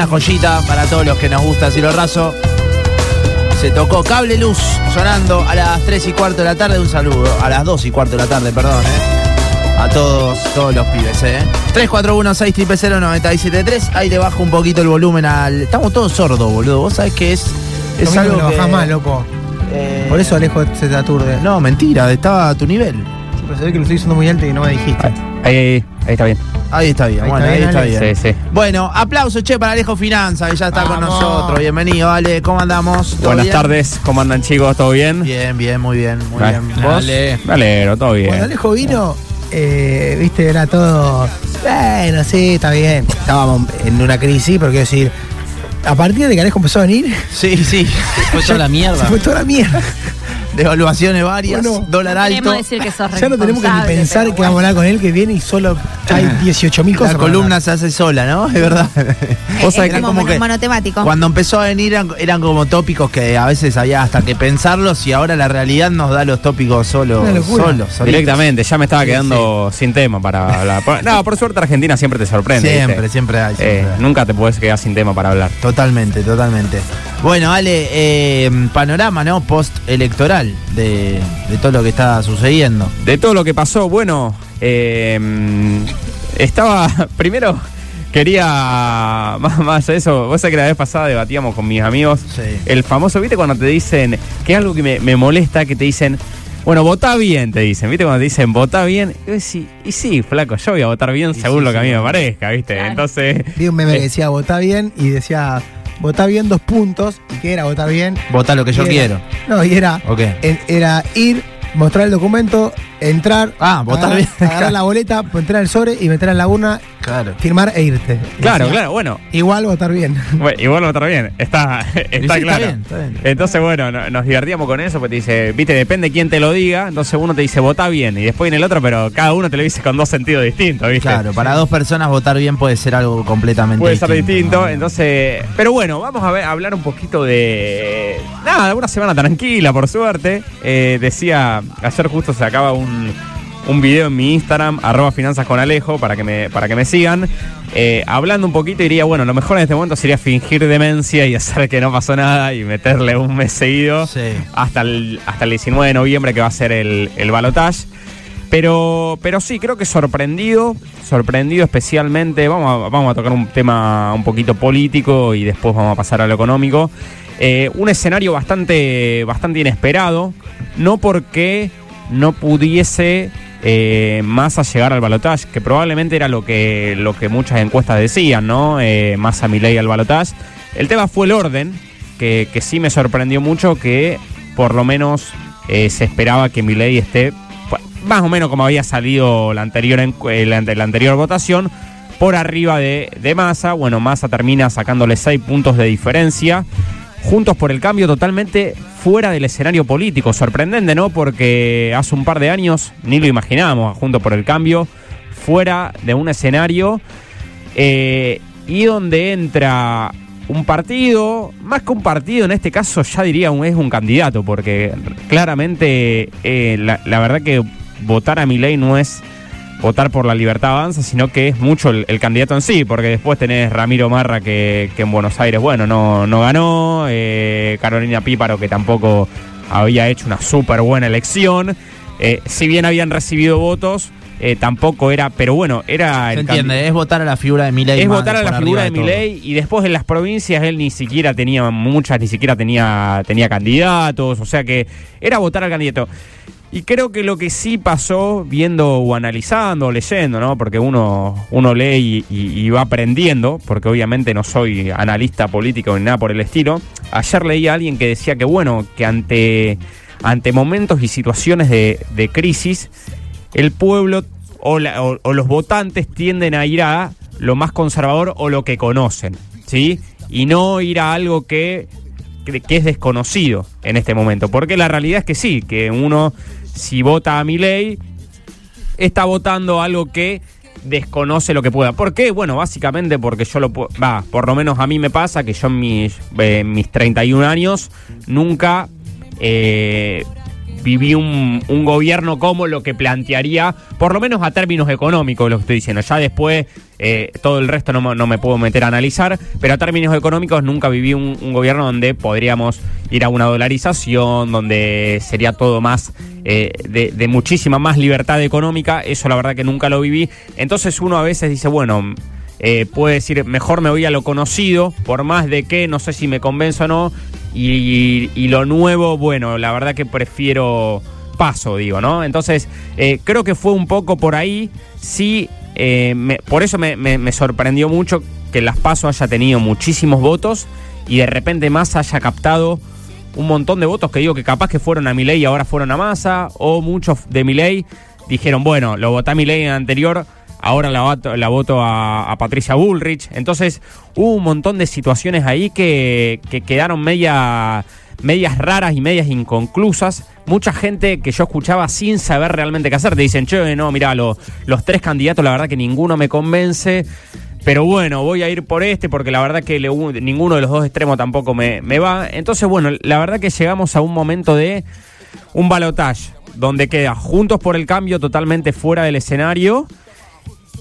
Una joyita para todos los que nos gusta Cielo Raso. Se tocó Cable Luz sonando a las 3 y cuarto de la tarde. Un saludo. A las 2 y cuarto de la tarde, perdón, ¿eh? A todos, todos los pibes, ¿eh? 341-600-973. Ahí le bajo un poquito el volumen al. Estamos todos sordos, boludo. Vos sabés que es. Es algo que lo que- bajás más, loco. eh, Por eso Alejo se te aturde. No, mentira, estaba a tu nivel. Sí, pero se ve que lo estoy diciendo muy alto y no me dijiste. Ahí, ahí, ahí está bien. Ahí está bien, Ahí bueno, está ahí bien, está Ale. bien. Sí, sí. Bueno, aplauso, che, para Alejo Finanza, que ya está con nosotros. Bienvenido, Ale. ¿Cómo andamos? ¿Todo Buenas bien? tardes, ¿cómo andan chicos? ¿Todo bien? Bien, bien, muy bien, muy Dale. bien. ¿Vos? Me alegro, todo bien. Cuando Alejo vino, eh, viste, era todo. Bueno, sí, está bien. Estábamos en una crisis, pero quiero decir, a partir de que Alejo empezó a venir, Sí, sí. Fue toda la se mierda. fue toda la mierda. Devaluaciones varias, Bueno, dólar alto. Queremos decir que sos Ya no tenemos que ni pensar que vamos a hablar con él, que viene y solo hay 18 mil cosas. La columna se hace sola, ¿no? Es verdad. Sabés es que como, como que monotemático. Cuando empezó a venir eran, eran como tópicos que a veces había hasta que pensarlos y ahora la realidad nos da los tópicos solos solitos. Directamente, ya me estaba Sí, quedando sin tema para hablar. Por- No, por suerte Argentina siempre te sorprende. Siempre, ¿viste? siempre hay. siempre Eh, hay. nunca te puedes quedar sin tema para hablar. Totalmente, totalmente. Bueno, Ale, eh, panorama, ¿no? Post-electoral de, de todo lo que está sucediendo. De todo lo que pasó, bueno, eh, estaba, primero quería, más, más eso, vos sabés que la vez pasada debatíamos con mis amigos Sí. el famoso, ¿viste? Cuando te dicen, que es algo que me, me molesta, que te dicen, bueno, votá bien, te dicen, ¿viste? Cuando te dicen, votá bien, y, vos decís, y sí, flaco, yo voy a votar bien Y según sí, lo que a mí sí. me parezca, ¿viste? Claro. Entonces, Vi un meme Eh. que decía votá bien y decía votá bien dos puntos. ¿Y qué era votar bien? Vota lo que yo era- quiero. No, y era, era ir, mostrar el documento, entrar, Ah, votar agarrar, bien. agarrar la boleta, entrar el sobre y meter en la urna, Claro. firmar e irte. claro, Decía, claro, bueno, Igual votar bien. bueno, igual votar bien, está, está sí, claro. bien, está bien. Entonces, bueno, no- nos divertíamos con eso, porque te dice, viste, depende quién te lo diga, entonces uno te dice, votá bien, y después viene el otro, pero cada uno te lo dice con dos sentidos distintos, ¿viste? Claro, para dos personas votar bien puede ser algo completamente Puede ser distinto, ¿no? entonces. Pero bueno, vamos a, ver, a hablar un poquito de. Nada, una semana tranquila, por suerte. Eh, decía, ayer justo se acaba un, un video en mi Instagram, arroba finanzas con Alejo, para que me, para que me sigan. Eh, hablando un poquito, diría, bueno, lo mejor en este momento sería fingir demencia y hacer que no pasó nada y meterle un mes seguido Sí. hasta, el, hasta el 19 de noviembre, que va a ser el, el balotage. Pero, pero sí, creo que sorprendido, sorprendido especialmente. Vamos a, vamos a tocar un tema un poquito político y después vamos a pasar a lo económico. Eh, un escenario bastante, bastante inesperado, no porque no pudiese eh, Massa llegar al balotaje, que probablemente era lo que, lo que muchas encuestas decían, ¿no? Eh, Massa Milei al balotaje. El tema fue el orden, que, que sí me sorprendió mucho que por lo menos eh, se esperaba que Milei esté más o menos como había salido la anterior, la, ante- la anterior votación, por arriba de, de Massa. Bueno, Massa termina sacándole seis puntos de diferencia. Juntos por el cambio totalmente fuera del escenario político. Sorprendente, ¿no? Porque hace un par de años ni lo imaginábamos, Juntos por el cambio, fuera de un escenario eh, y donde entra un partido, más que un partido, en este caso ya diría un, es un candidato, porque claramente eh, la, la verdad que votar a Milei no es votar por la libertad avanza, sino que es mucho el, el candidato en sí, porque después tenés Ramiro Marra que, que en Buenos Aires, bueno, no, no ganó, eh, Carolina Píparo que tampoco había hecho una súper buena elección, eh, si bien habían recibido votos, eh, tampoco era, pero bueno, era Se entiende, es votar a la figura de Milei. es votar a la figura de todo. Milei y después en las provincias él ni siquiera tenía muchas, ni siquiera tenía, tenía candidatos, o sea que era votar al candidato. Y creo que lo que sí pasó, viendo o analizando o leyendo, ¿no? Porque uno, uno lee y, va aprendiendo, porque obviamente no soy analista político ni nada por el estilo. Ayer leí a alguien que decía que, bueno, que ante, ante momentos y situaciones de, de crisis, el pueblo o, la- o- o los votantes tienden a ir a lo más conservador o lo que conocen, ¿sí? Y no ir a algo que, que es desconocido en este momento. Porque la realidad es que sí, que uno, si vota a mi ley, está votando algo que desconoce lo que pueda. ¿Por qué? Bueno, básicamente porque yo lo puedo... Va, por lo menos a mí me pasa que yo en mis, eh, mis 31 años nunca... eh, viví un, un gobierno como lo que plantearía, por lo menos a términos económicos, lo que estoy diciendo. Ya después eh, todo el resto no, no me puedo meter a analizar, pero a términos económicos nunca viví un, gobierno donde podríamos ir a una dolarización, donde sería todo más eh, de, de muchísima más libertad económica. Eso la verdad que nunca lo viví. Entonces uno a veces dice, bueno, eh, puede decir, mejor me voy a lo conocido, por más de que no sé si me convenzo o no, y, y lo nuevo, bueno, la verdad que prefiero paso, digo, ¿no? Entonces, eh, creo que fue un poco por ahí, sí, eh, me- por eso me, sorprendió mucho que las PASO haya tenido muchísimos votos y de repente Massa haya captado un montón de votos que digo que capaz que fueron a Milei y ahora fueron a Massa, o muchos de Milei dijeron, bueno, lo voté a Milei en anterior, ahora la, voto- a, Patricia Bullrich. Entonces hubo un montón de situaciones ahí que, que quedaron media, medias raras y medias inconclusas. Mucha gente que yo escuchaba sin saber realmente qué hacer. Te dicen, che, no, mira, los tres candidatos, la verdad que ninguno me convence. Pero bueno, voy a ir por este porque la verdad que le- ninguno de los dos extremos tampoco me, me va. Entonces, bueno, la verdad que llegamos a un momento de un balotaje donde queda Juntos por el Cambio totalmente fuera del escenario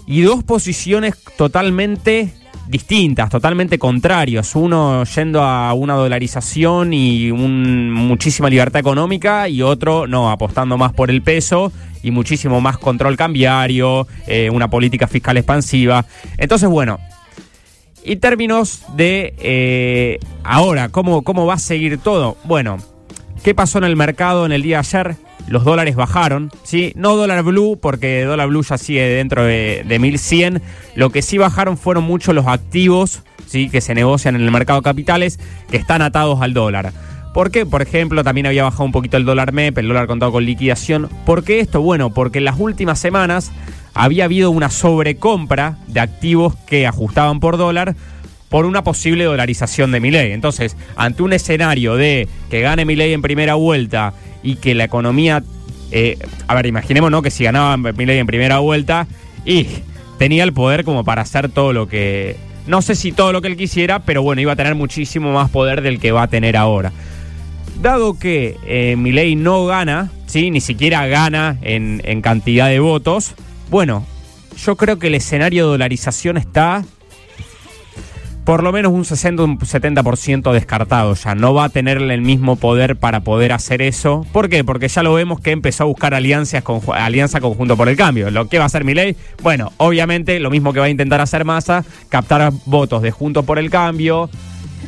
y dos posiciones totalmente distintas, totalmente contrarias. Uno yendo a una dolarización y un- muchísima libertad económica y otro no, apostando más por el peso y muchísimo más control cambiario, eh, una política fiscal expansiva. Entonces, bueno, y términos de eh, ahora, ¿cómo, ¿cómo va a seguir todo? Bueno, ¿qué pasó en el mercado en el día de ayer? Los dólares bajaron, ¿sí? No dólar blue, porque dólar blue ya sigue dentro de, de 1100. Lo que sí bajaron fueron mucho los activos, ¿sí? Que se negocian en el mercado de capitales, que están atados al dólar. ¿Por qué? Por ejemplo, también había bajado un poquito el dólar MEP, el dólar contado con liquidación. ¿Por qué esto? Bueno, porque en las últimas semanas había habido una sobrecompra de activos que ajustaban por dólar por una posible dolarización de Milei. Entonces, ante un escenario de que gane Milei en primera vuelta y que la economía... eh, a ver, imaginemos ¿no? que si ganaba Milei en primera vuelta y tenía el poder como para hacer todo lo que... No sé si todo lo que él quisiera, pero bueno, iba a tener muchísimo más poder del que va a tener ahora. Dado que eh, no gana, ¿sí? ni siquiera gana en, en cantidad de votos, bueno, yo creo que el escenario de dolarización está por lo menos un 60 un 70% descartado ya. No va a tener el mismo poder para poder hacer eso. ¿Por qué? Porque ya lo vemos que empezó a buscar alianzas con, alianza conjunto por el cambio. ¿Lo que va a hacer Milei? Bueno, obviamente lo mismo que va a intentar hacer Massa, captar votos de Juntos por el Cambio.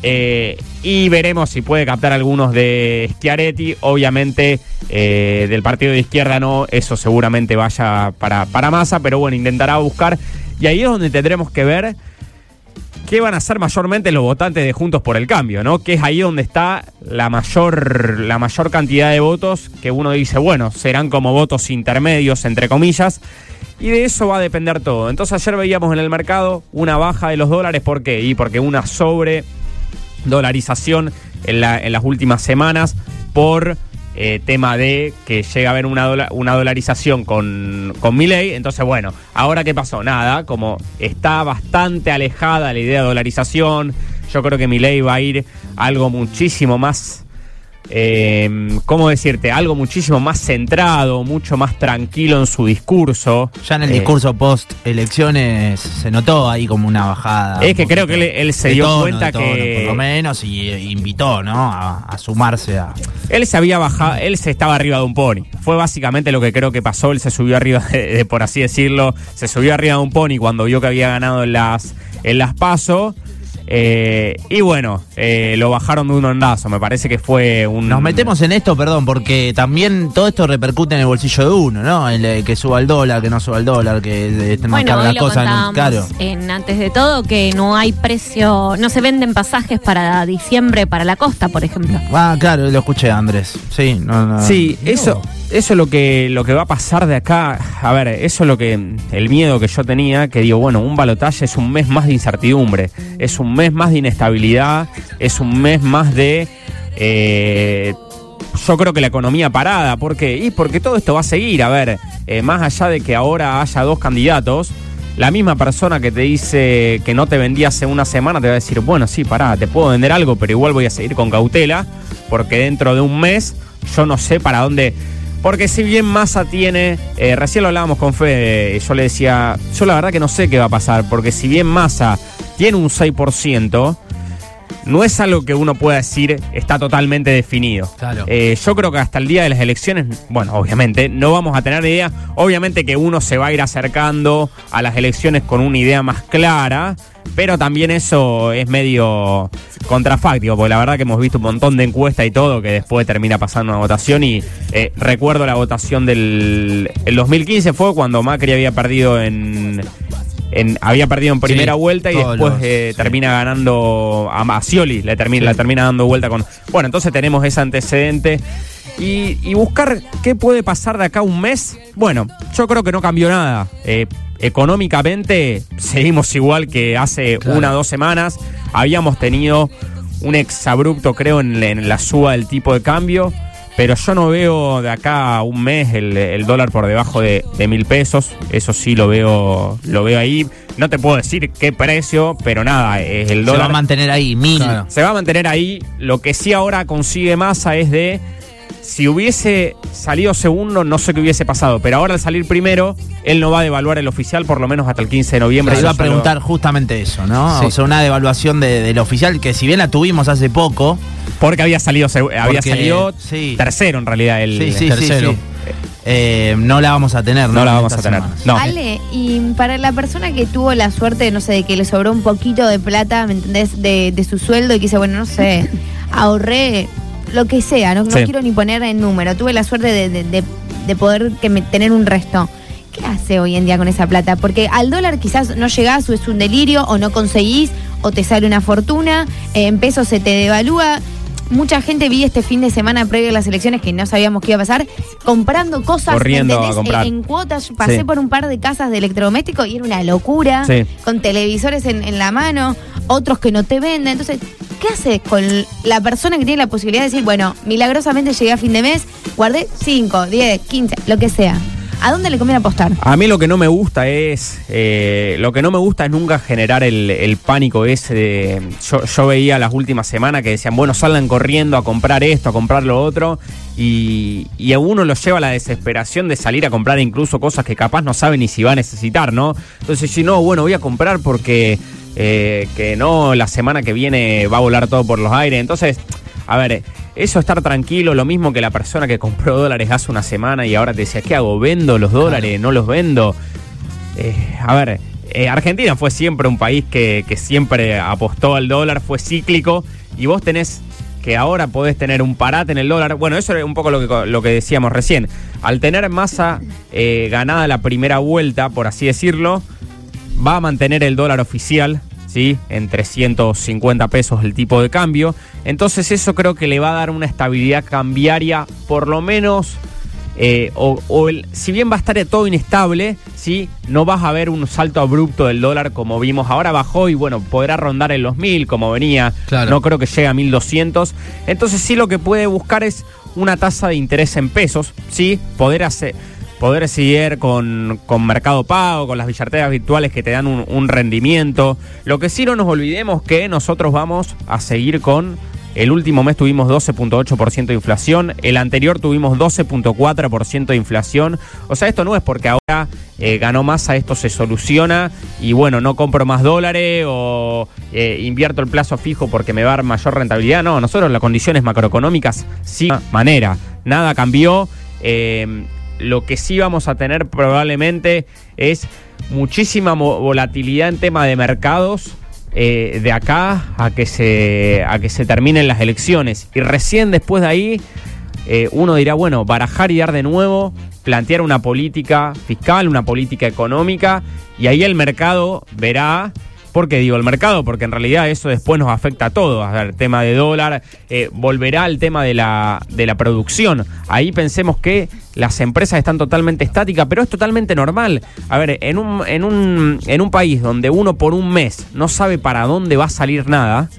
eh, y veremos si puede captar algunos de Schiaretti. Obviamente eh, del partido de izquierda no, eso seguramente vaya para, para Massa, pero bueno, intentará buscar. Y ahí es donde tendremos que ver qué van a hacer mayormente los votantes de Juntos por el Cambio, ¿no? Que es ahí donde está la mayor, la mayor cantidad de votos que uno dice, bueno, serán como votos intermedios, entre comillas. Y de eso va a depender todo. Entonces ayer veíamos en el mercado una baja de los dólares. ¿Por qué? Y porque una sobre dolarización en, la- en las últimas semanas por eh, tema de que llega a haber una, dola- una dolarización con, con Milei. Entonces, bueno, ahora qué pasó? Nada, como está bastante alejada la idea de dolarización, yo creo que Milei va a ir algo muchísimo más... eh, ¿Cómo decirte? Algo muchísimo más centrado, mucho más tranquilo en su discurso. Ya en el Eh, discurso post elecciones se notó ahí como una bajada. Es que creo que él- él se dio tono, cuenta tono, que- Por lo menos, y eh, invitó, ¿no? A, a sumarse a. Él se había bajado, él se estaba arriba de un pony. Fue básicamente lo que creo que pasó. Él se subió arriba, de, de, por así decirlo, se subió arriba de un pony cuando vio que había ganado en las, en las paso. Eh, y bueno, eh, lo bajaron de un ondazo. Me parece que fue un. Nos metemos en esto, perdón, porque también todo esto repercute en el bolsillo de uno, ¿no? El, eh, que suba el dólar, que no suba el dólar, que Bueno, carga hoy las cosas claro. en antes de todo que no hay precio, no se venden pasajes para diciembre para la costa, por ejemplo. Ah, claro, lo escuché, Andrés. Sí, no, no. Sí, eso, eso es lo que, lo que va a pasar de acá. A ver, eso es lo que. El miedo que yo tenía, que digo, bueno, un balotaje es un mes más de incertidumbre, es un mes más de inestabilidad, es un mes más de. eh, yo creo que la economía parada. ¿Por qué? Y porque todo esto va a seguir. A ver, eh, más allá de que ahora haya dos candidatos, la misma persona que te dice que no te vendía hace una semana te va a decir, bueno, sí, pará, te puedo vender algo, pero igual voy a seguir con cautela, porque dentro de un mes yo no sé para dónde. Porque si bien Massa tiene, eh, recién lo hablábamos con Fede, yo le decía, yo la verdad que no sé qué va a pasar, porque si bien Massa tiene un 6%, no es algo que uno pueda decir está totalmente definido. Claro. Eh, yo creo que hasta el día de las elecciones, bueno, obviamente, no vamos a tener idea. Obviamente que uno se va a ir acercando a las elecciones con una idea más clara, pero también eso es medio contrafáctico, porque la verdad que hemos visto un montón de encuestas y todo que después termina pasando una votación. Y eh, recuerdo la votación del el 2015 fue cuando Macri había perdido en. En- había perdido en primera Sí, vuelta y después los- eh, sí. termina ganando a Macioli, le termina, la termina dando vuelta con. Bueno, entonces tenemos ese antecedente. Y, y buscar qué puede pasar de acá a un mes. Bueno, yo creo que no cambió nada. Eh, económicamente seguimos igual que hace Claro. una o dos semanas. Habíamos tenido un exabrupto, creo, en, en la suba del tipo de cambio. Pero yo no veo de acá a un mes el, el dólar por debajo de, de mil pesos. Eso sí lo veo, lo veo ahí. No te puedo decir qué precio, pero nada, es el Se va dólar a mantener ahí, mil. Claro. se va a mantener ahí. Lo que sí ahora consigue masa es de. Si hubiese salido segundo, no sé qué hubiese pasado. Pero ahora al salir primero, él no va a devaluar el oficial por lo menos hasta el 15 de noviembre. Te iba a lo- preguntar justamente eso, ¿no? Sí. O sea, una devaluación de- del oficial que si bien la tuvimos hace poco, Porque había salido, había Porque- salido sí. tercero en realidad. El, sí, sí, sí, tercero. sí. Eh, no la vamos a tener, ¿no? No la vamos a tener. No. Ale, y para la persona que tuvo la suerte, no sé, de que le sobró un poquito de plata, ¿me entendés? De, de su sueldo y que dice, bueno, no sé, ahorré lo que sea, no, no Sí. quiero ni poner en número, tuve la suerte de, de- de- de poder que me- tener un resto. ¿Qué hace hoy en día con esa plata? Porque al dólar quizás no llegás o es un delirio o no conseguís o te sale una fortuna, eh, en pesos se te devalúa. Mucha gente vi este fin de semana previo a las elecciones que no sabíamos qué iba a pasar, comprando cosas Corriendo ¿me a comprar. En, en cuotas. Pasé Sí. por un par de casas de electrodomésticos y era una locura, Sí. con televisores en, en la mano, otros que no te venden. Entonces, ¿qué haces con la persona que tiene la posibilidad de decir, bueno, milagrosamente llegué a fin de mes, guardé 5, 10, 15, lo que sea? ¿A dónde le conviene apostar? A mí lo que no me gusta es. eh, lo que no me gusta es nunca generar el, el pánico ese de. Yo, veía las últimas semanas que decían, bueno, salgan corriendo a comprar esto, a comprar lo otro. Y, y a uno lo lleva a la desesperación de salir a comprar incluso cosas que capaz no sabe ni si va a necesitar, ¿no? Entonces, si no, bueno, voy a comprar porque. eh, que no, la semana que viene va a volar todo por los aires. Entonces. A ver, eso estar tranquilo, lo mismo que la persona que compró dólares hace una semana y ahora te decía, ¿qué hago? ¿Vendo los dólares? ¿No los vendo? Eh, a ver, eh, Argentina fue siempre un país que, que siempre apostó al dólar, fue cíclico y vos tenés que ahora podés tener un parate en el dólar. Bueno, eso era un poco lo que, lo que decíamos recién. Al tener masa eh, ganada la primera vuelta, por así decirlo, va a mantener el dólar oficial, ¿sí? En 350 pesos el tipo de cambio. Entonces eso creo que le va a dar una estabilidad cambiaria, por lo menos, eh, o, o el- si bien va a estar todo inestable, ¿sí? No vas a ver un salto abrupto del dólar como vimos ahora, bajó y bueno, podrá rondar en los 1000 como venía. Claro. No creo que llegue a 1200. Entonces sí lo que puede buscar es una tasa de interés en pesos, ¿sí? Poder hacer poder seguir con, con Mercado Pago, con las billeteras virtuales que te dan un, rendimiento. Lo que sí no nos olvidemos que nosotros vamos a seguir con... El último mes tuvimos 12.8% de inflación, el anterior tuvimos 12.4% de inflación. O sea, esto no es porque ahora eh, ganó masa, esto se soluciona y bueno, no compro más dólares o eh, invierto el plazo fijo porque me va a dar mayor rentabilidad. No, nosotros las condiciones macroeconómicas sí manera, nada cambió. Eh, lo que sí vamos a tener probablemente es muchísima volatilidad en tema de mercados eh, de acá a que se a que se terminen las elecciones. Y recién después de ahí eh, uno dirá bueno barajar y dar de nuevo plantear una política fiscal una política económica y ahí el mercado verá ¿Por qué digo el mercado? Porque en realidad eso después nos afecta a todos. A ver, tema de dólar, eh, volverá al tema de la, de la producción. Ahí pensemos que las empresas están totalmente estáticas, pero es totalmente normal. A ver, en un, en un, en un país donde uno por un mes no sabe para dónde va a salir nada,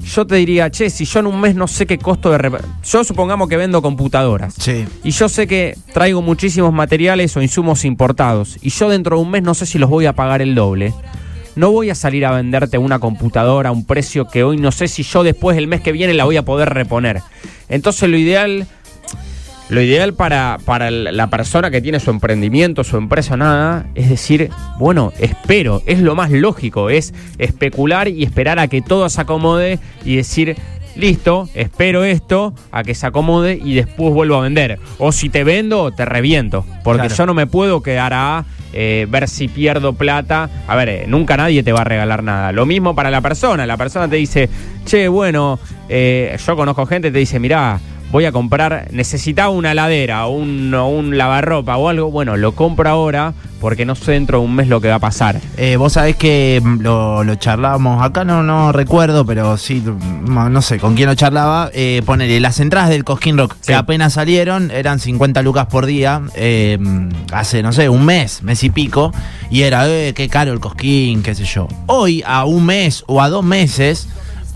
yo te diría, che, si yo en un mes no sé qué costo de... Yo supongamos que vendo computadoras. Sí. Y yo sé que traigo muchísimos materiales o insumos importados. Y yo dentro de un mes no sé si los voy a pagar el doble. No voy a salir a venderte una computadora a un precio que hoy no sé si yo después del mes que viene la voy a poder reponer. Entonces lo ideal Lo ideal para, para la persona que tiene su emprendimiento, su empresa, nada, es decir, bueno, espero, es lo más lógico, es especular y esperar a que todo se acomode y decir, listo, espero esto, a que se acomode y después vuelvo a vender. O si te vendo, te reviento, porque Claro. yo no me puedo quedar a eh, ver si pierdo plata. A ver, eh, nunca nadie te va a regalar nada. Lo mismo para la persona, la persona te dice, che, bueno, eh, yo conozco gente te dice, mirá, voy a comprar, necesitaba una ladera o un, o un lavarropa o algo, bueno, lo compro ahora porque no sé dentro de un mes lo que va a pasar. Eh, vos sabés que mm, lo, lo charlábamos acá, no, no recuerdo, pero sí, mm, no sé con quién lo charlaba. Eh, ponele, las entradas del Cosquín Rock Sí. que apenas salieron eran 50 lucas por día, eh, hace, no sé, un mes, mes y pico, y era, eh, qué caro el Cosquín, qué sé yo. Hoy, a un mes o a dos meses,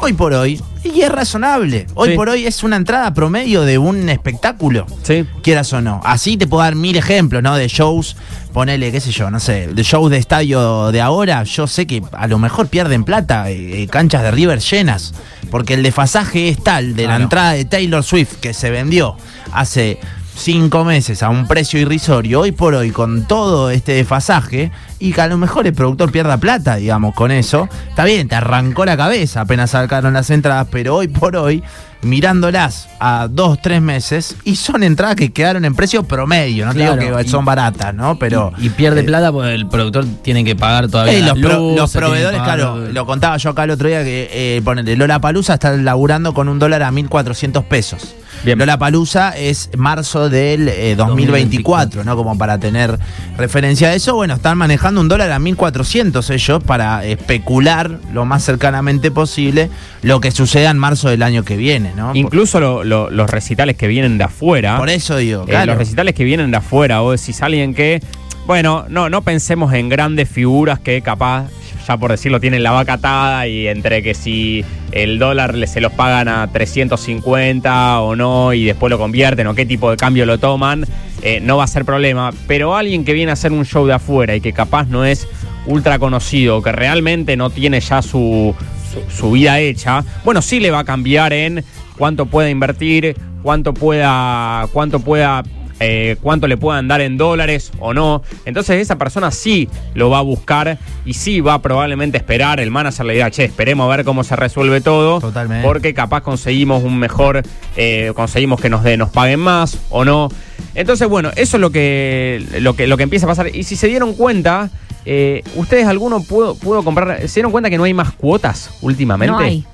hoy por hoy, y es razonable. Hoy Sí. por hoy es una entrada promedio de un espectáculo ¿Sí? quieras o no. Así te puedo dar mil ejemplos, ¿no? De shows, ponele, qué sé yo, no sé, de shows de estadio de ahora, yo sé que a lo mejor pierden plata, eh, eh, canchas de River llenas, porque el desfasaje es tal de la entrada de Taylor Swift que se vendió hace cinco meses a un precio irrisorio, hoy por hoy con todo este desfasaje, y que a lo mejor el productor pierda plata, digamos, con eso, está bien, te arrancó la cabeza apenas sacaron las entradas, pero hoy por hoy mirándolas a dos, tres meses, y son entradas que quedaron en precio promedio, no te digo que y- son baratas, ¿no? Pero. y, y pierde eh, plata porque el productor tiene que pagar todavía. eh, los, pro- proveedores, pagar- claro, lo contaba yo acá el otro día que eh, ponele, Lola Palusa está laburando con un dólar a 1.400 pesos. Bien. Lola Palusa es marzo del eh, 2024, ¿no? Como para tener referencia a eso. Bueno, están manejando un dólar a 1.400 ellos para especular lo más cercanamente posible lo que suceda en marzo del año que viene, ¿no? Incluso lo- lo- los recitales que vienen de afuera. Por eso digo, Eh, claro. los recitales que vienen de afuera, vos decís alguien que, bueno, no, no pensemos en grandes figuras que capaz, ya por decirlo, tienen la vaca atada y entre que si el dólar se los pagan a 350 o no y después lo convierten o qué tipo de cambio lo toman, eh, no va a ser problema. Pero alguien que viene a hacer un show de afuera y que capaz no es ultra conocido, que realmente no tiene ya su, su, su vida hecha, bueno, sí le va a cambiar en cuánto pueda invertir, cuánto pueda, cuánto pueda, eh, cuánto le puedan dar en dólares o no. Entonces esa persona sí lo va a buscar y sí va a probablemente esperar. El manager le dirá, che, esperemos a ver cómo se resuelve todo. Totalmente. Porque capaz conseguimos un mejor, eh, conseguimos que nos, de, nos paguen más o no. Entonces, bueno, eso es lo que, lo que, lo que empieza a pasar. Y si se dieron cuenta, eh, ustedes alguno pudo, pudo comprar, ¿se dieron cuenta que no hay más cuotas últimamente? No hay.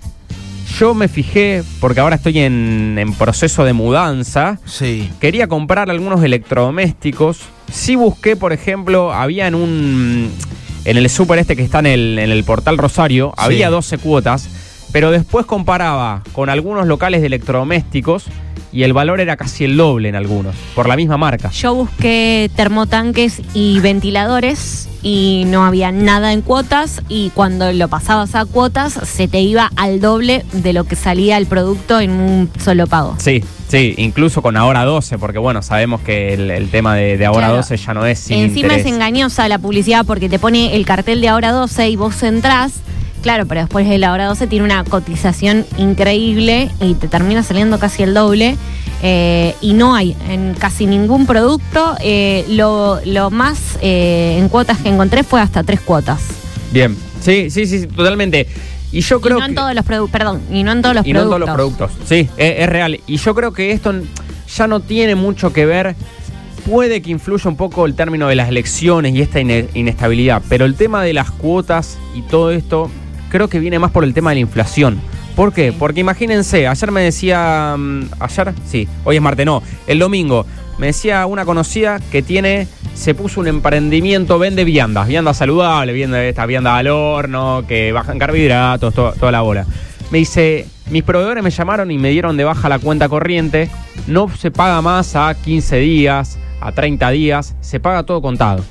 Yo me fijé, porque ahora estoy en, en proceso de mudanza, Sí. quería comprar algunos electrodomésticos. Sí busqué, por ejemplo, había en un. En el super este que está en el, en el portal Rosario, Sí. había 12 cuotas, pero después comparaba con algunos locales de electrodomésticos y el valor era casi el doble en algunos, por la misma marca. Yo busqué termotanques y ventiladores y no había nada en cuotas y cuando lo pasabas a cuotas se te iba al doble de lo que salía el producto en un solo pago. Sí, sí, incluso con ahora 12, porque bueno, sabemos que el, el tema de, de ahora Claro. 12 ya no es sin Encima interés. es engañosa la publicidad porque te pone el cartel de ahora 12 y vos entrás. Claro, pero después el ahora 12 tiene una cotización increíble y te termina saliendo casi el doble. eh, y no hay en casi ningún producto. eh, lo, lo más eh, en cuotas que encontré fue hasta tres cuotas. Bien, sí, sí, sí, totalmente. Y yo Y creo no en que... todos los productos, perdón, y no en todos los y no en productos. todos los productos. Sí, es, es real. Y yo creo que esto ya no tiene mucho que ver. Puede que influya un poco el término de las elecciones y esta ine- inestabilidad, pero el tema de las cuotas y todo esto creo que viene más por el tema de la inflación. ¿Por qué? Porque imagínense, ayer me decía, mm, ayer, sí, hoy es martes, no, el domingo, me decía una conocida que tiene, se puso un emprendimiento, vende viandas, viandas saludables, vende esta vianda al horno, que bajan carbohidratos, to- toda la bola. Me dice, mis proveedores me llamaron y me dieron de baja la cuenta corriente, no se paga más a 15 días, a 30 días, se paga todo contado.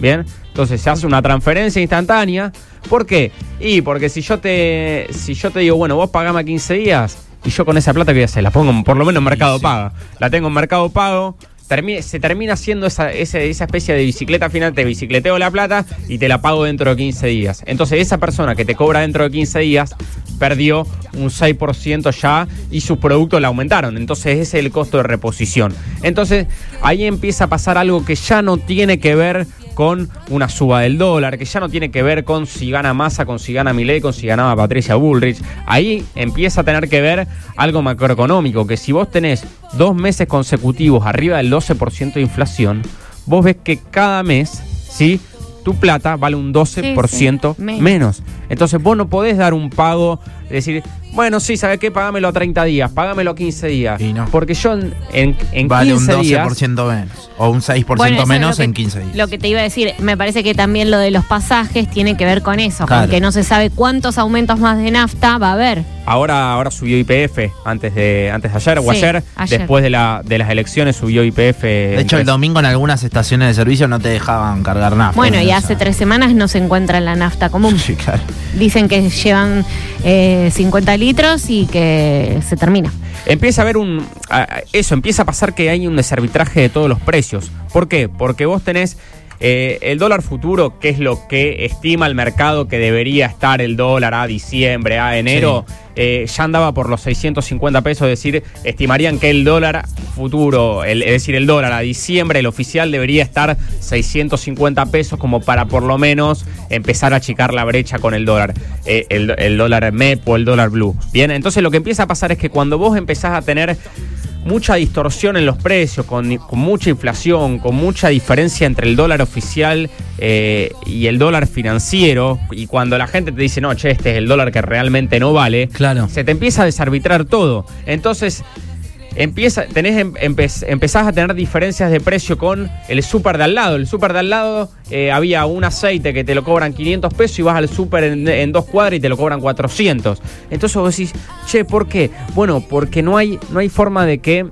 ¿Bien? Entonces se hace una transferencia instantánea. ¿Por qué? Y porque si yo te, si yo te digo, bueno, vos pagame a 15 días y yo con esa plata, ¿qué voy a hacer? La pongo por lo menos en Mercado Pago. La tengo en Mercado Pago. termi- se termina haciendo esa, esa especie de bicicleta final, te bicicleteo la plata y te la pago dentro de 15 días. Entonces esa persona que te cobra dentro de 15 días perdió un 6% ya y sus productos la aumentaron. Entonces ese es el costo de reposición. Entonces ahí empieza a pasar algo que ya no tiene que ver con una suba del dólar, que ya no tiene que ver con si gana Massa, con si gana Milei, con si ganaba Patricia Bullrich. Ahí empieza a tener que ver algo macroeconómico, que si vos tenés dos meses consecutivos arriba del 12% de inflación, vos ves que cada mes, ¿sí? Tu plata vale un 12% Sí, sí, menos. menos. Entonces vos no podés dar un pago, decir, bueno, sí, ¿sabes qué? Págamelo a 30 días, págamelo a 15 días. Y no. Porque yo en, en, en Vale un 15 días... 12% menos. O un 6% Bueno, menos que- en 15 días. Lo que te iba a decir, me parece que también lo de los pasajes tiene que ver con eso, Claro. con que no se sabe cuántos aumentos más de nafta va a haber. Ahora, ahora subió IPF antes de, antes de ayer o ayer, ayer. después de, la, de las elecciones subió IPF. De hecho, el domingo en algunas estaciones de servicio no te dejaban cargar nafta. Bueno, y hace tres semanas no se encuentra en la nafta común. Sí, claro. Dicen que llevan eh, 50 litros y que se termina. Empieza a haber un. Eso, empieza a pasar que hay un desarbitraje de todos los precios. ¿Por qué? Porque vos tenés. Eh, el dólar futuro, que es lo que estima el mercado que debería estar el dólar a diciembre, a enero, eh, ya andaba por los 650 pesos, es decir, estimarían que el dólar futuro, el- es decir, el dólar a diciembre, el oficial debería estar 650 pesos como para por lo menos empezar a achicar la brecha con el dólar, eh, el, el dólar MEP o el dólar blue. Bien, entonces lo que empieza a pasar es que cuando vos empezás a tener mucha distorsión en los precios, con, con mucha inflación, con mucha diferencia entre el dólar oficial eh, y el dólar financiero, y cuando la gente te dice, no, che, este es el dólar que realmente no vale, Claro. se te empieza a desarbitrar todo. Entonces, empieza, tenés, em- empe- empezás a tener diferencias de precio con el súper de al lado. El súper de al lado eh, había un aceite que te lo cobran 500 pesos y vas al súper en, en dos cuadras y te lo cobran 400. Entonces vos decís, che, ¿por qué? Bueno, porque no hay, no hay forma de que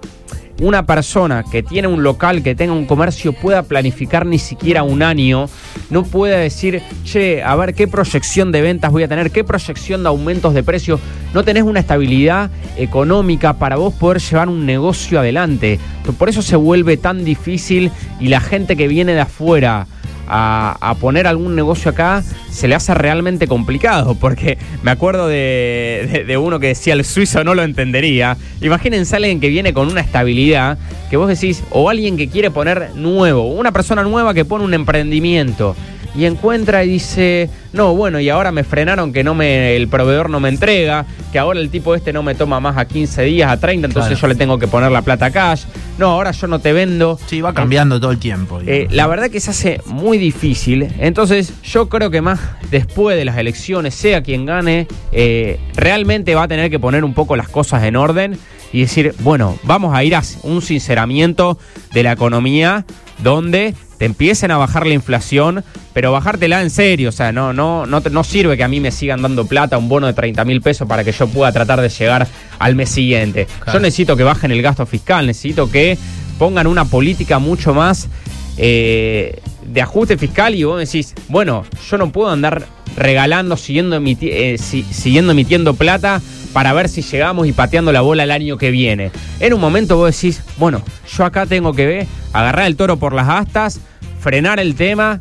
una persona que tiene un local, que tenga un comercio, pueda planificar ni siquiera un año, no pueda decir, che, a ver qué proyección de ventas voy a tener, qué proyección de aumentos de precios, no tenés una estabilidad económica para vos poder llevar un negocio adelante. Por eso se vuelve tan difícil y la gente que viene de afuera a, poner algún negocio acá se le hace realmente complicado, porque me acuerdo de, de- de uno que decía el suizo no lo entendería. Imagínense alguien que viene con una estabilidad que vos decís, o alguien que quiere poner nuevo, una persona nueva que pone un emprendimiento y encuentra y dice, no, bueno, y ahora me frenaron que no me, el proveedor no me entrega, que ahora el tipo este no me toma más a 15 días, a 30, entonces Claro. yo le tengo que poner la plata cash. No, ahora yo no te vendo. Sí, va cambiando todo el tiempo. Eh, la verdad que se hace muy difícil. Entonces, yo creo que más después de las elecciones, sea quien gane, eh, realmente va a tener que poner un poco las cosas en orden y decir, bueno, vamos a ir a un sinceramiento de la economía donde te empiecen a bajar la inflación, pero bajártela en serio. O sea, no, no, no, no sirve que a mí me sigan dando plata, un bono de 30 mil pesos para que yo pueda tratar de llegar al mes siguiente. Claro. Yo necesito que bajen el gasto fiscal, necesito que pongan una política mucho más eh, de ajuste fiscal y vos decís, bueno, yo no puedo andar regalando, siguiendo, emiti- eh, si- siguiendo emitiendo plata para ver si llegamos y pateando la bola el año que viene. En un momento vos decís, bueno, yo acá tengo que ver, agarrar el toro por las astas, frenar el tema.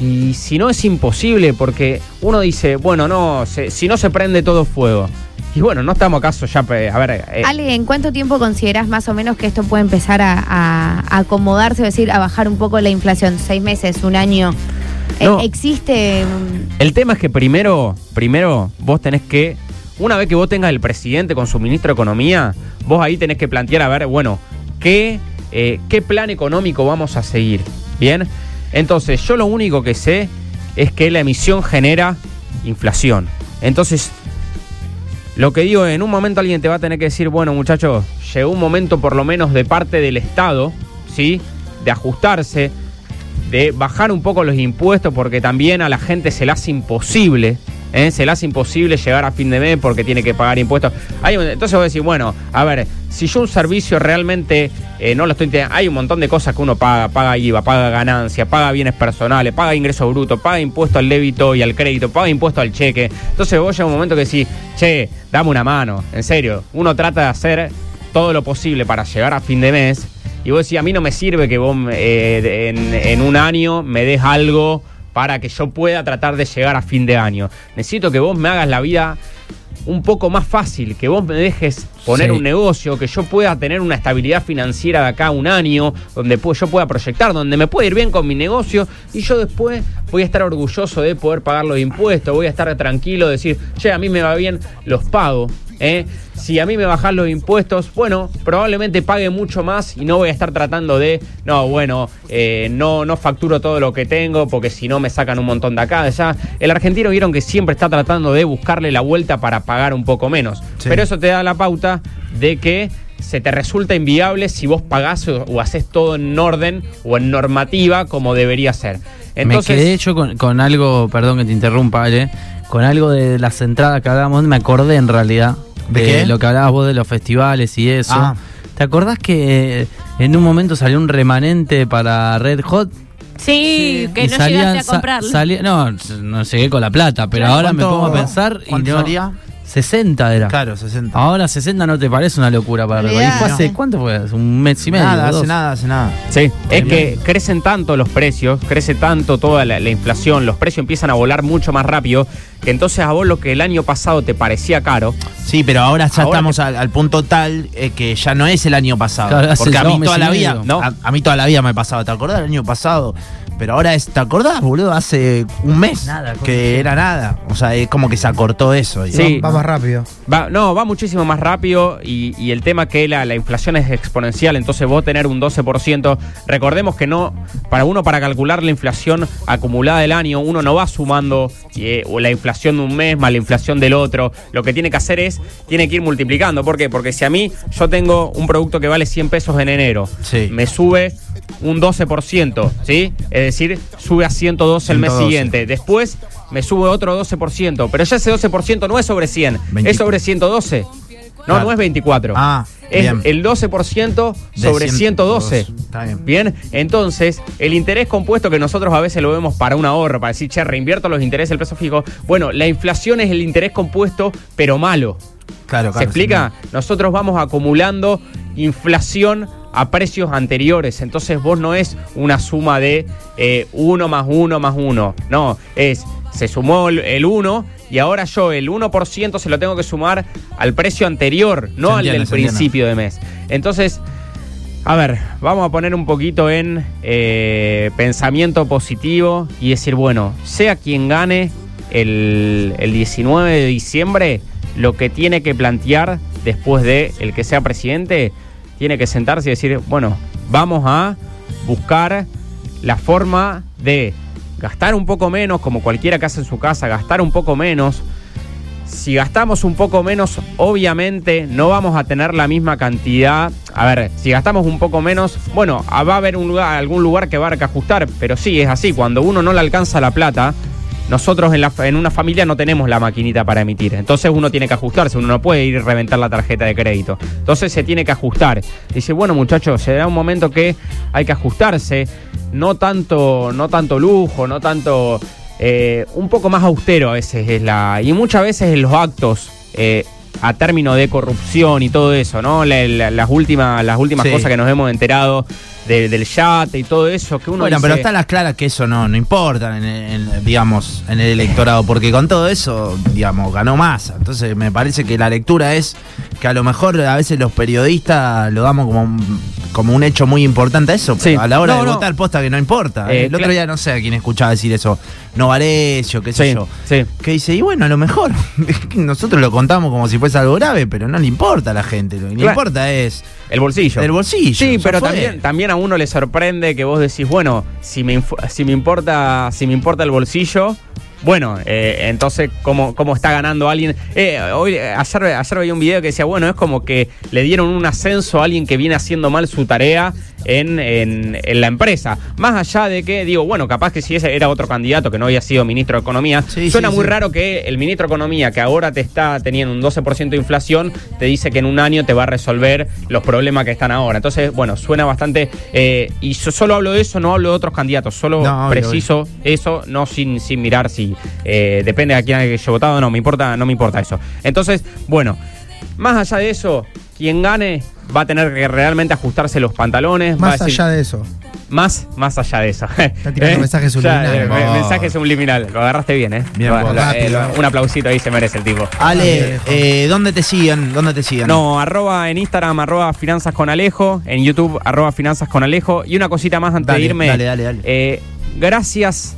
Y si no es imposible, porque uno dice, bueno, no, si no se prende todo fuego. Y bueno, no estamos acaso ya, a ver, eh, Ale, ¿en cuánto tiempo consideras más o menos que esto puede empezar a, acomodarse, es decir, a bajar un poco la inflación? ¿Seis meses, un año? Eh, No. ¿Existe? mm, El tema es que primero, primero vos tenés que, una vez que vos tengas el presidente con su ministro de Economía, vos ahí tenés que plantear, a ver, bueno, ¿qué, eh, qué plan económico vamos a seguir? ¿Bien? Entonces, yo lo único que sé es que la emisión genera inflación. Entonces, lo que digo, en un momento alguien te va a tener que decir, bueno, muchachos, llegó un momento por lo menos de parte del Estado, ¿sí? De ajustarse, de bajar un poco los impuestos porque también a la gente se le hace imposible, ¿eh? se le hace imposible llegar a fin de mes porque tiene que pagar impuestos. Hay entonces vos decís, bueno, a ver, si yo un servicio realmente eh, no lo estoy entendiendo, hay un montón de cosas que uno paga, paga IVA, paga ganancia, paga bienes personales, paga ingreso bruto, paga impuesto al débito y al crédito, paga impuesto al cheque. Entonces vos llega un momento que decís, che, dame una mano, en serio, uno trata de hacer todo lo posible para llegar a fin de mes. Y vos decís, a mí no me sirve que vos eh, en, en un año me des algo para que yo pueda tratar de llegar a fin de año. Necesito que vos me hagas la vida un poco más fácil, que vos me dejes poner Sí. un negocio, que yo pueda tener una estabilidad financiera de acá a un año, donde yo pueda proyectar, donde me puede ir bien con mi negocio y yo después voy a estar orgulloso de poder pagar los impuestos, voy a estar tranquilo, decir, che, a mí me va bien, los pago. ¿Eh? Si a mí me bajan los impuestos, bueno, probablemente pague mucho más y no voy a estar tratando de, no, bueno, eh, no, no facturo todo lo que tengo porque si no me sacan un montón de acá. El argentino vieron que siempre está tratando de buscarle la vuelta para pagar un poco menos. Sí. Pero eso te da la pauta de que se te resulta inviable si vos pagás o, o haces todo en orden o en normativa como debería ser. Entonces, me quedé con, con algo, perdón que te interrumpa, Ale, con algo de las entradas que hablábamos, me acordé en realidad ¿De de, qué? lo que hablabas vos de los festivales y eso. Ah. ¿Te acordás que eh, en un momento salió un remanente para Red Hot? Sí, que Y no salían llegaste a comprarlo. salía- no, no llegué con la plata, pero ahora me ¿Cuánto- pongo a pensar y cuánto no, salía? 60 era. Claro, 60. Ahora 60 no te parece una locura para Red Hot. ¿Y fue Olvidate. hace cuánto fue? Un mes y medio. nada, dos. hace nada, hace nada. Sí, es que crecen tanto los precios, crece tanto toda la, la inflación, los precios empiezan a volar mucho más rápido, que entonces a vos lo que el año pasado te parecía caro, Sí, pero ahora ya Ahora estamos al, al punto tal eh, que ya no es el año pasado. Claro, porque a mí toda la vida. ¿no? a, a mí toda la vida me pasaba. ¿Te acordás del año pasado? Pero ahora es, ¿te acordás, boludo? Hace un mes Nada, que era nada. O sea, es como que se acortó eso. y- Sí. Va, va más rápido. Va, no, va muchísimo más rápido y, y el tema que la, la inflación es exponencial, entonces vos tener un 12%, recordemos que no, para uno para calcular la inflación acumulada del año, uno no va sumando eh, o la inflación de un mes más la inflación del otro, lo que tiene que hacer es, tiene que ir multiplicando, ¿por qué? Porque si a mí yo tengo un producto que vale 100 pesos en enero, Sí. me sube un 12%, ¿sí? Es decir, sube a 112 el mes 112. siguiente, después me sube otro 12%, pero ya ese 12% no es sobre 100, 20. es sobre 112. No, Claro. no es 24. Ah, es bien. el 12% De sobre 112. 112. Está bien. Bien, entonces el interés compuesto que nosotros a veces lo vemos para un ahorro, para decir, che, reinvierto los intereses del peso fijo. Bueno, la inflación es el interés compuesto, pero malo. Claro, claro. ¿Se explica? Nosotros vamos acumulando inflación a precios anteriores. Entonces vos no es una suma de 1 más 1 más 1. No, es, se sumó el 1 y ahora yo el 1% se lo tengo que sumar al precio anterior, no Se al del principio de mes. Entonces... A ver, vamos a poner un poquito en eh, pensamiento positivo y decir, bueno, sea quien gane el, el 19 de diciembre, lo que tiene que plantear después de el que sea presidente, tiene que sentarse y decir, bueno, vamos a buscar la forma de gastar un poco menos, como cualquiera que hace en su casa, gastar un poco menos. Si gastamos un poco menos, obviamente no vamos a tener la misma cantidad. A ver, si gastamos un poco menos, bueno, va a haber algún lugar que va a ajustar, pero sí, es así. Cuando uno no le alcanza la plata, nosotros en, una familia no tenemos la maquinita para emitir. Entonces uno tiene que ajustarse, uno no puede ir y reventar la tarjeta de crédito. Entonces se tiene que ajustar. Dice, bueno muchachos, será un momento que hay que ajustarse. No tanto, no tanto lujo, no tanto... eh, un poco más austero a veces es la... Y muchas veces en los actos... eh, a término de corrupción y todo eso, ¿no? La- la- las últimas, las últimas Sí. cosas que nos hemos enterado de- del yate y todo eso, que uno Bueno, dice- pero están las claras que eso no, no importa, en, en- digamos, en el electorado, porque con todo eso, digamos, ganó masa. Entonces me parece que la lectura es que a lo mejor a veces los periodistas lo damos como un, como un hecho muy importante a eso, pero Sí. a la hora No, de no. votar posta que no importa. Eh, el otro día no sé a quién escuchaba decir eso, Novarecio, qué sé Sí, yo. sí. Que dice, y bueno, a lo mejor nosotros lo contamos como si fuese algo grave, pero no le importa a la gente. Lo que le importa es El bolsillo. el bolsillo. Sí, pero fue. también, también a uno le sorprende que vos decís, bueno, si me, si me importa, si me importa el bolsillo, bueno, eh, entonces, ¿cómo, ¿cómo está ganando alguien? Eh, hoy, eh, ayer, ayer veía un video que decía, bueno, es como que le dieron un ascenso a alguien que viene haciendo mal su tarea en, en- en la empresa. Más allá de que, digo, bueno, capaz que si ese era otro candidato que no había sido ministro de Economía, Sí, suena sí, muy sí. raro que el ministro de Economía, que ahora te está teniendo un 12% de inflación, te dice que en un año te va a resolver los problemas que están ahora. Entonces, bueno, suena bastante... eh, y yo solo hablo de eso, no hablo de otros candidatos, solo No, obvio, preciso eso, no sin, sin mirar si eh, depende a quién haya votado, no me importa, no me importa eso. Entonces, bueno, más allá de eso, quien gane va a tener que realmente ajustarse los pantalones. va a Más decir- allá de eso. más, más allá de eso. Está tirando mensajes Ya, subliminales. eh, me- Oh. mensaje subliminal. Lo agarraste bien, ¿eh? Bien, Lo- vos. lo- eh, Rápido. lo- un aplausito ahí se merece el tipo. Ale, eh, ¿dónde te siguen? ¿Dónde te siguen? No, arroba en Instagram, arroba finanzas con Alejo, en YouTube, arroba finanzas con Alejo. Y una cosita más antes Dale, de irme. dale, dale, dale. Eh, gracias,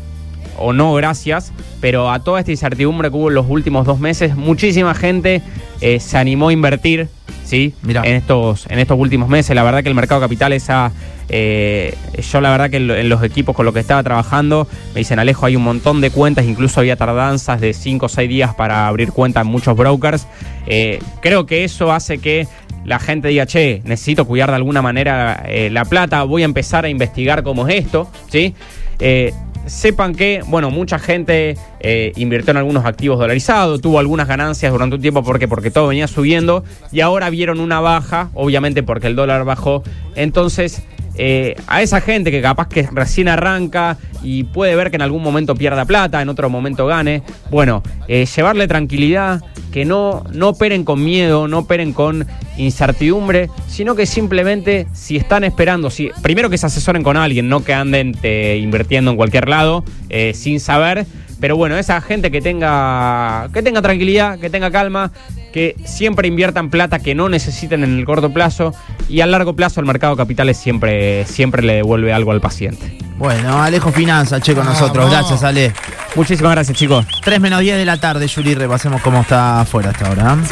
o no gracias, pero a toda esta incertidumbre que hubo en los últimos dos meses, muchísima gente eh, se animó a invertir, ¿sí? Mirá. En estos, en estos últimos meses. La verdad que el mercado capitales ha. eh, yo la verdad que en, lo- en los equipos con los que estaba trabajando me dicen Alejo hay un montón de cuentas incluso había tardanzas de 5 o 6 días para abrir cuenta en muchos brokers Eh, creo que eso hace que la gente diga, che, necesito cuidar de alguna manera eh, la plata, voy a empezar a investigar cómo es esto, ¿sí? Eh, sepan que, bueno, mucha gente eh, invirtió en algunos activos dolarizados, tuvo algunas ganancias durante un tiempo porque, porque todo venía subiendo y ahora vieron una baja, obviamente porque el dólar bajó. Entonces, eh, a esa gente que capaz que recién arranca y puede ver que en algún momento pierda plata, en otro momento gane, bueno, eh, llevarle tranquilidad, que no, no operen con miedo, no operen con incertidumbre, sino que simplemente si están esperando, si, primero que se asesoren con alguien, no que anden eh, invirtiendo en cualquier lado eh, sin saber. Pero bueno, esa gente que tenga, que tenga tranquilidad, que tenga calma, que siempre inviertan plata que no necesiten en el corto plazo y a largo plazo el mercado de capitales siempre, siempre le devuelve algo al paciente. Bueno, Alejo Finanza, che, con nosotros. Gracias, Ale. Muchísimas gracias chicos. 3 menos 10 de la tarde, Yuri, repasemos cómo está afuera hasta ahora. ¿eh?